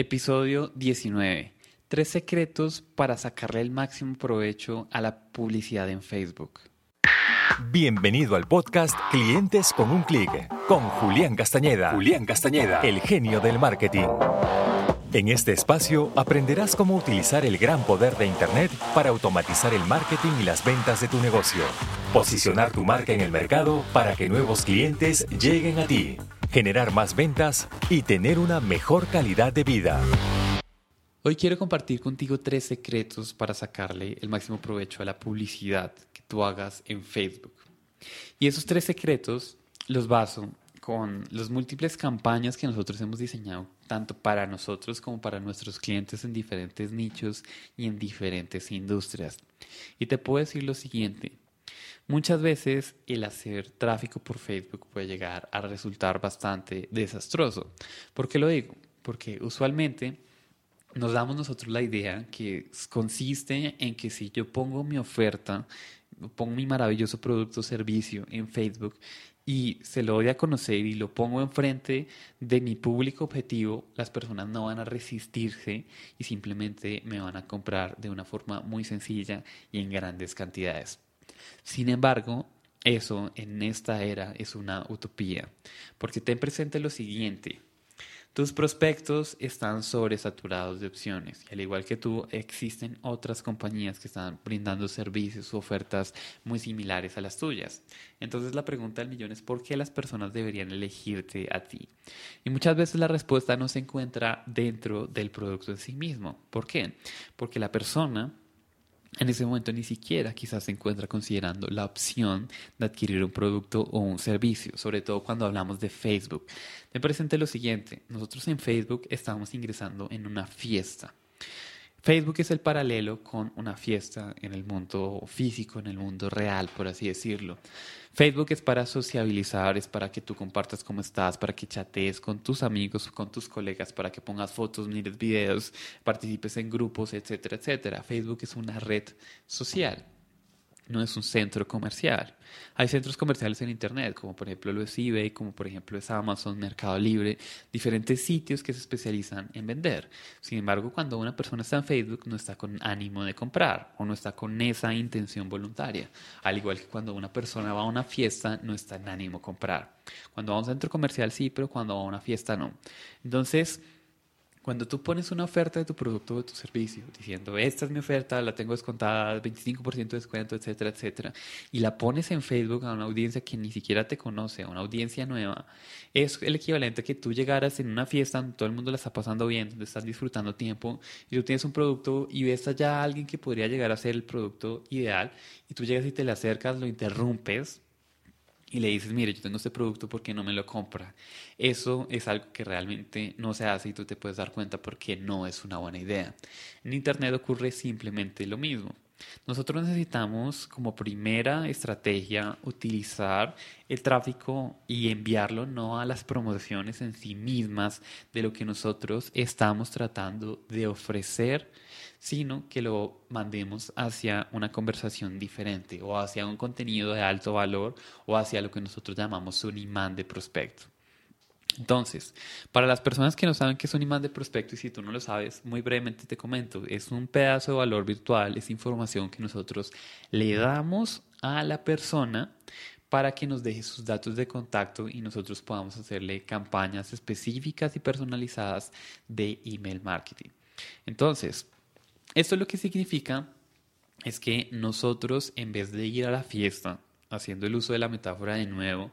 Episodio 19. Tres secretos para sacarle el máximo provecho a la publicidad en Facebook. Bienvenido al podcast Clientes con un clic con Julián Castañeda. Julián Castañeda, el genio del marketing. En este espacio aprenderás cómo utilizar el gran poder de Internet para automatizar el marketing y las ventas de tu negocio. Posicionar tu marca en el mercado para que nuevos clientes lleguen a ti, generar más ventas y tener una mejor calidad de vida. Hoy quiero compartir contigo tres secretos para sacarle el máximo provecho a la publicidad que tú hagas en Facebook. Y esos tres secretos los baso con las múltiples campañas que nosotros hemos diseñado, tanto para nosotros como para nuestros clientes en diferentes nichos y en diferentes industrias. Y te puedo decir lo siguiente, muchas veces el hacer tráfico por Facebook puede llegar a resultar bastante desastroso. ¿Por qué lo digo? Porque usualmente nos damos nosotros la idea que consiste en que si yo pongo mi oferta, pongo mi maravilloso producto o servicio en Facebook y se lo doy a conocer y lo pongo enfrente de mi público objetivo, las personas no van a resistirse y simplemente me van a comprar de una forma muy sencilla y en grandes cantidades. Sin embargo, eso en esta era es una utopía, porque ten presente lo siguiente, tus prospectos están sobresaturados de opciones y al igual que tú existen otras compañías que están brindando servicios o ofertas muy similares a las tuyas. Entonces la pregunta del millón es ¿por qué las personas deberían elegirte a ti? Y muchas veces la respuesta no se encuentra dentro del producto en sí mismo. ¿Por qué? Porque la persona en ese momento ni siquiera quizás se encuentra considerando la opción de adquirir un producto o un servicio, sobre todo cuando hablamos de Facebook. Me presente lo siguiente, nosotros en Facebook estamos ingresando en una fiesta. Facebook es el paralelo con una fiesta en el mundo físico, en el mundo real, por así decirlo. Facebook es para sociabilizar, es para que tú compartas cómo estás, para que chatees con tus amigos, con tus colegas, para que pongas fotos, mires videos, participes en grupos, etcétera, etcétera. Facebook es una red social no es un centro comercial. Hay centros comerciales en Internet, como por ejemplo lo es eBay, como por ejemplo es Amazon, Mercado Libre, diferentes sitios que se especializan en vender. Sin embargo, cuando una persona está en Facebook, no está con ánimo de comprar o no está con esa intención voluntaria. Al igual que cuando una persona va a una fiesta, no está en ánimo de comprar. Cuando va a un centro comercial sí, pero cuando va a una fiesta no. Entonces, cuando tú pones una oferta de tu producto o de tu servicio, diciendo, esta es mi oferta, la tengo descontada, 25% de descuento, etcétera, etcétera, y la pones en Facebook a una audiencia que ni siquiera te conoce, a una audiencia nueva, es el equivalente a que tú llegaras en una fiesta donde todo el mundo la está pasando bien, donde estás disfrutando tiempo, y tú tienes un producto y ves allá a alguien que podría llegar a ser el producto ideal, y tú llegas y te le acercas, lo interrumpes, y le dices, mire, yo tengo este producto, ¿por qué no me lo compra? Eso es algo que realmente no se hace y tú te puedes dar cuenta porque no es una buena idea. En Internet ocurre simplemente lo mismo. Nosotros necesitamos como primera estrategia utilizar el tráfico y enviarlo no a las promociones en sí mismas de lo que nosotros estamos tratando de ofrecer, sino que lo mandemos hacia una conversación diferente o hacia un contenido de alto valor o hacia lo que nosotros llamamos un imán de prospecto. Entonces, para las personas que no saben qué es un imán de prospecto y si tú no lo sabes, muy brevemente te comento, es un pedazo de valor virtual, es información que nosotros le damos a la persona para que nos deje sus datos de contacto y nosotros podamos hacerle campañas específicas y personalizadas de email marketing. Entonces, esto lo que significa es que nosotros, en vez de ir a la fiesta, haciendo el uso de la metáfora de nuevo,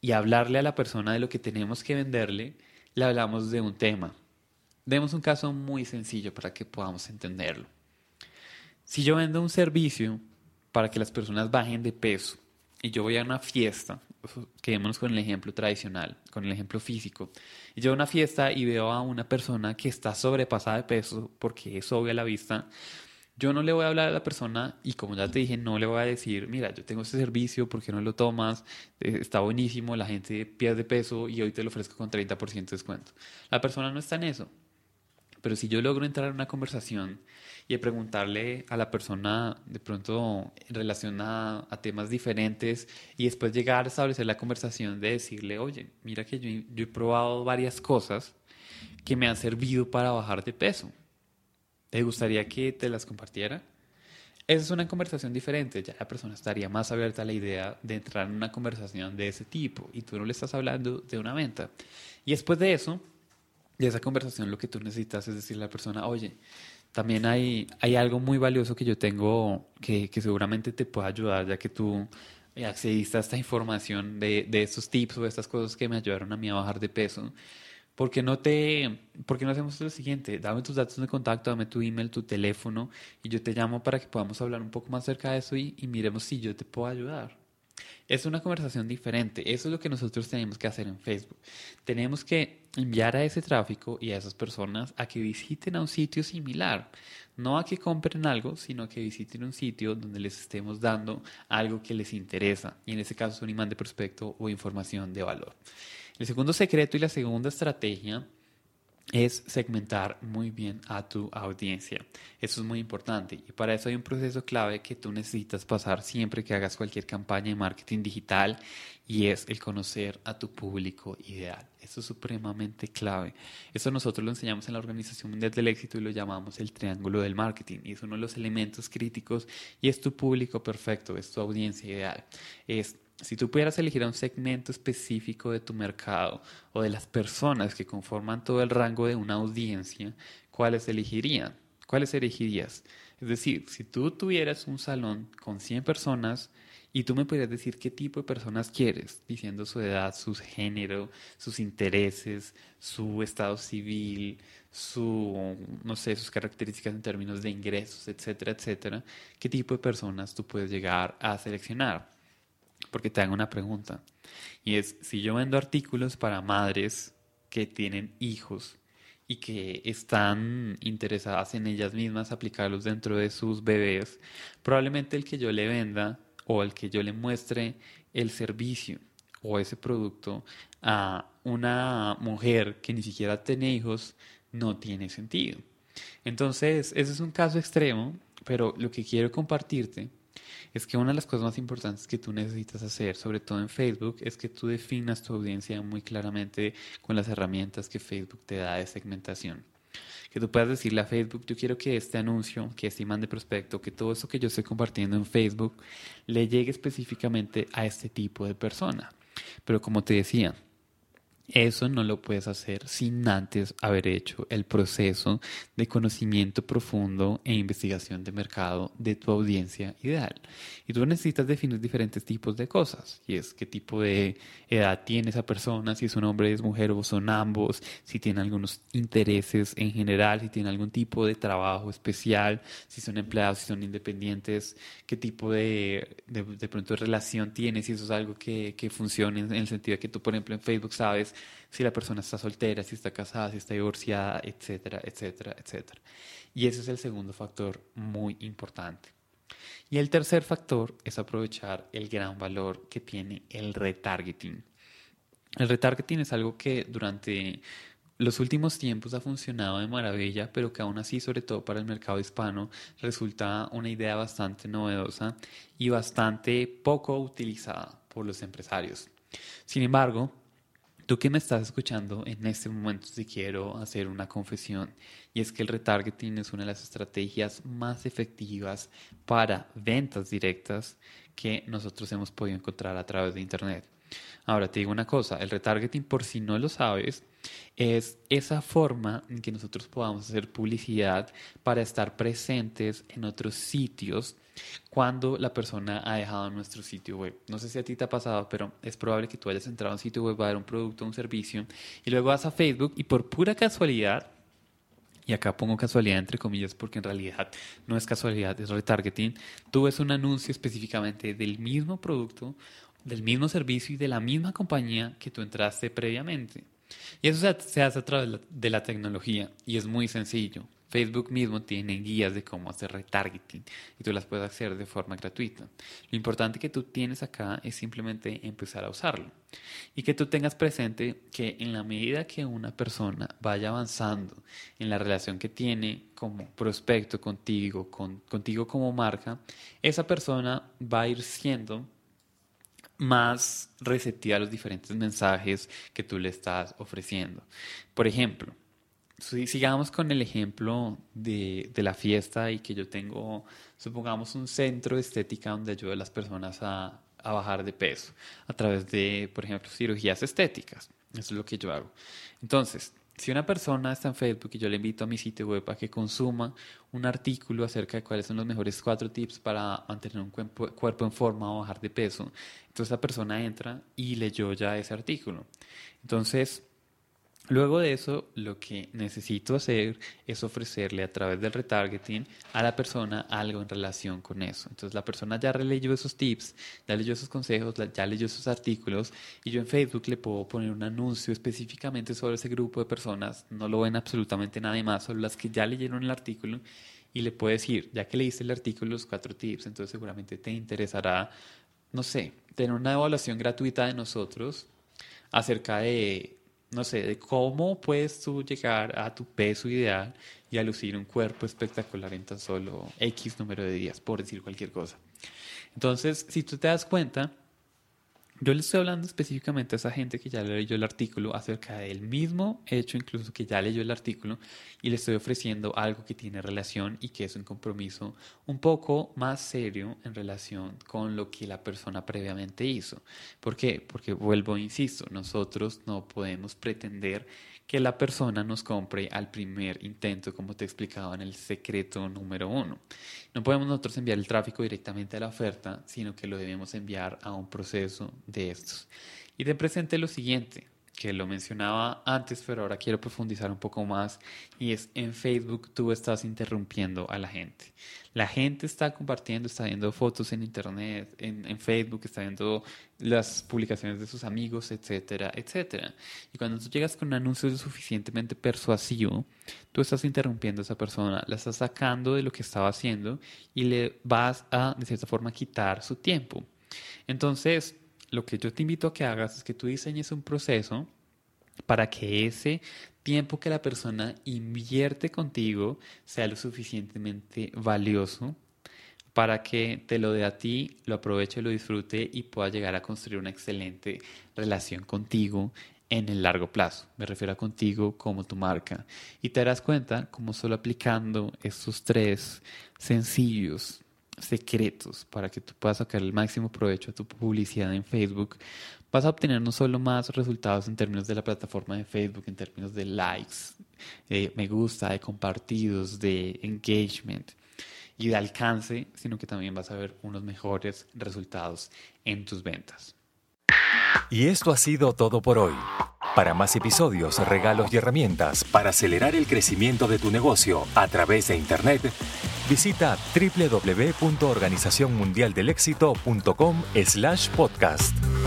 y hablarle a la persona de lo que tenemos que venderle, le hablamos de un tema. Demos un caso muy sencillo para que podamos entenderlo. Si yo vendo un servicio para que las personas bajen de peso y yo voy a una fiesta, quedémonos con el ejemplo tradicional, con el ejemplo físico, yo a una fiesta y veo a una persona que está sobrepasada de peso porque es obvio a la vista, yo no le voy a hablar a la persona y como ya te dije, no le voy a decir, mira, yo tengo este servicio, ¿por qué no lo tomas? Eh, está buenísimo, la gente pierde peso y hoy te lo ofrezco con 30% de descuento. La persona no está en eso. Pero si yo logro entrar en una conversación y preguntarle a la persona de pronto en relación a, temas diferentes y después llegar a establecer la conversación de decirle, oye, mira que yo, yo he probado varias cosas que me han servido para bajar de peso. ¿Te gustaría que te las compartiera? Esa es una conversación diferente, ya la persona estaría más abierta a la idea de entrar en una conversación de ese tipo y tú no le estás hablando de una venta. Y después de eso, de esa conversación, lo que tú necesitas es decirle a la persona, oye, también hay, hay algo muy valioso que yo tengo que, que seguramente te pueda ayudar, ya que tú accediste a esta información de, de estos tips o de estas cosas que me ayudaron a mí a bajar de peso. ¿Por qué no te, por qué no hacemos lo siguiente? Dame tus datos de contacto, dame tu email, tu teléfono y yo te llamo para que podamos hablar un poco más acerca de eso y, y miremos si yo te puedo ayudar. Es una conversación diferente. Eso es lo que nosotros tenemos que hacer en Facebook. Tenemos que enviar a ese tráfico y a esas personas a que visiten a un sitio similar. No a que compren algo, sino a que visiten un sitio donde les estemos dando algo que les interesa. Y en ese caso es un imán de prospecto o información de valor. El segundo secreto y la segunda estrategia es segmentar muy bien a tu audiencia. Eso es muy importante y para eso hay un proceso clave que tú necesitas pasar siempre que hagas cualquier campaña de marketing digital y es el conocer a tu público ideal. Eso es supremamente clave. Eso nosotros lo enseñamos en la Organización Mundial del Éxito y lo llamamos el triángulo del marketing y es uno de los elementos críticos y es tu público perfecto, es tu audiencia ideal. Es si tú pudieras elegir a un segmento específico de tu mercado o de las personas que conforman todo el rango de una audiencia, ¿cuáles elegirían? ¿Cuáles elegirías? Es decir, si tú tuvieras un salón con 100 personas y tú me pudieras decir qué tipo de personas quieres, diciendo su edad, su género, sus intereses, su estado civil, su, no sé, sus características en términos de ingresos, etcétera, etcétera, ¿qué tipo de personas tú puedes llegar a seleccionar? Porque te hago una pregunta. Y es, si yo vendo artículos para madres que tienen hijos y que están interesadas en ellas mismas aplicarlos dentro de sus bebés, probablemente el que yo le venda o el que yo le muestre el servicio o ese producto a una mujer que ni siquiera tiene hijos no tiene sentido. Entonces, ese es un caso extremo, pero lo que quiero compartirte es que una de las cosas más importantes que tú necesitas hacer, sobre todo en Facebook, es que tú definas tu audiencia muy claramente con las herramientas que Facebook te da de segmentación. Que tú puedas decirle a Facebook, yo quiero que este anuncio, que este imán de prospecto, que todo eso que yo estoy compartiendo en Facebook, le llegue específicamente a este tipo de persona. Pero como te decía, eso no lo puedes hacer sin antes haber hecho el proceso de conocimiento profundo e investigación de mercado de tu audiencia ideal. Y tú necesitas definir diferentes tipos de cosas. Y es qué tipo de edad tiene esa persona, si es un hombre, es mujer o son ambos, si tiene algunos intereses en general, si tiene algún tipo de trabajo especial, si son empleados, si son independientes, qué tipo de, de, pronto relación tiene, si eso es algo que, que funcione en el sentido de que tú, por ejemplo, en Facebook sabes si la persona está soltera, si está casada, si está divorciada, etcétera, etcétera, etcétera. Y ese es el segundo factor muy importante. Y el tercer factor es aprovechar el gran valor que tiene el retargeting. El retargeting es algo que durante los últimos tiempos ha funcionado de maravilla, pero que aún así, sobre todo para el mercado hispano, resulta una idea bastante novedosa y bastante poco utilizada por los empresarios. Sin embargo, Tú que me estás escuchando en este momento, si quiero hacer una confesión, y es que el retargeting es una de las estrategias más efectivas para ventas directas que nosotros hemos podido encontrar a través de Internet. Ahora te digo una cosa, el retargeting por si no lo sabes, es esa forma en que nosotros podamos hacer publicidad para estar presentes en otros sitios cuando la persona ha dejado nuestro sitio web. No sé si a ti te ha pasado, pero es probable que tú hayas entrado a un sitio web a ver un producto un servicio y luego vas a Facebook y por pura casualidad y acá pongo casualidad entre comillas porque en realidad no es casualidad, es retargeting, tú ves un anuncio específicamente del mismo producto, del mismo servicio y de la misma compañía que tú entraste previamente. Y eso se hace a través de la tecnología y es muy sencillo. Facebook mismo tiene guías de cómo hacer retargeting y tú las puedes hacer de forma gratuita. Lo importante que tú tienes acá es simplemente empezar a usarlo y que tú tengas presente que en la medida que una persona vaya avanzando en la relación que tiene como prospecto contigo, contigo como marca, esa persona va a ir siendo más receptiva a los diferentes mensajes que tú le estás ofreciendo. Por ejemplo, sigamos con el ejemplo de, de, la fiesta y que yo tengo, supongamos, un centro de estética donde ayudo a las personas a, a bajar de peso a través de, por ejemplo, cirugías estéticas. Eso es lo que yo hago. Entonces, si una persona está en Facebook y yo le invito a mi sitio web a que consuma un artículo acerca de cuáles son los mejores cuatro tips para mantener un cuerpo en forma o bajar de peso, entonces la persona entra y leyó ya ese artículo. Entonces, Luego de eso, lo que necesito hacer es ofrecerle a través del retargeting a la persona algo en relación con eso. Entonces la persona ya releyó esos tips, ya leyó esos consejos, ya leyó esos artículos y yo en Facebook le puedo poner un anuncio específicamente sobre ese grupo de personas. No lo ven absolutamente nadie más, solo las que ya leyeron el artículo y le puedo decir, ya que leíste el artículo, los cuatro tips, entonces seguramente te interesará, no sé, tener una evaluación gratuita de nosotros acerca de no sé, de cómo puedes tú llegar a tu peso ideal y a lucir un cuerpo espectacular en tan solo X número de días, por decir cualquier cosa. Entonces, si tú te das cuenta, yo le estoy hablando específicamente a esa gente que ya leyó el artículo acerca del mismo hecho, incluso que ya leyó el artículo, y le estoy ofreciendo algo que tiene relación y que es un compromiso un poco más serio en relación con lo que la persona previamente hizo. ¿Por qué? Porque vuelvo, insisto, nosotros no podemos pretender que la persona nos compre al primer intento, como te explicaba en el secreto número uno. No podemos nosotros enviar el tráfico directamente a la oferta, sino que lo debemos enviar a un proceso de estos. Y te presente lo siguiente que lo mencionaba antes, pero ahora quiero profundizar un poco más, y es en Facebook tú estás interrumpiendo a la gente. La gente está compartiendo, está viendo fotos en Internet, en, en Facebook, está viendo las publicaciones de sus amigos, etcétera, etcétera. Y cuando tú llegas con un anuncio suficientemente persuasivo, tú estás interrumpiendo a esa persona, la estás sacando de lo que estaba haciendo y le vas a, de cierta forma, quitar su tiempo. Entonces, lo que yo te invito a que hagas es que tú diseñes un proceso para que ese tiempo que la persona invierte contigo sea lo suficientemente valioso para que te lo dé a ti, lo aproveche, lo disfrute y pueda llegar a construir una excelente relación contigo en el largo plazo. Me refiero a contigo como tu marca. Y te darás cuenta como solo aplicando estos tres sencillos secretos para que tú puedas sacar el máximo provecho a tu publicidad en Facebook, vas a obtener no solo más resultados en términos de la plataforma de Facebook, en términos de likes, de me gusta, de compartidos, de engagement y de alcance, sino que también vas a ver unos mejores resultados en tus ventas. Y esto ha sido todo por hoy. Para más episodios, regalos y herramientas para acelerar el crecimiento de tu negocio a través de Internet, visita www.organizacionmundialdelexito.com/podcast.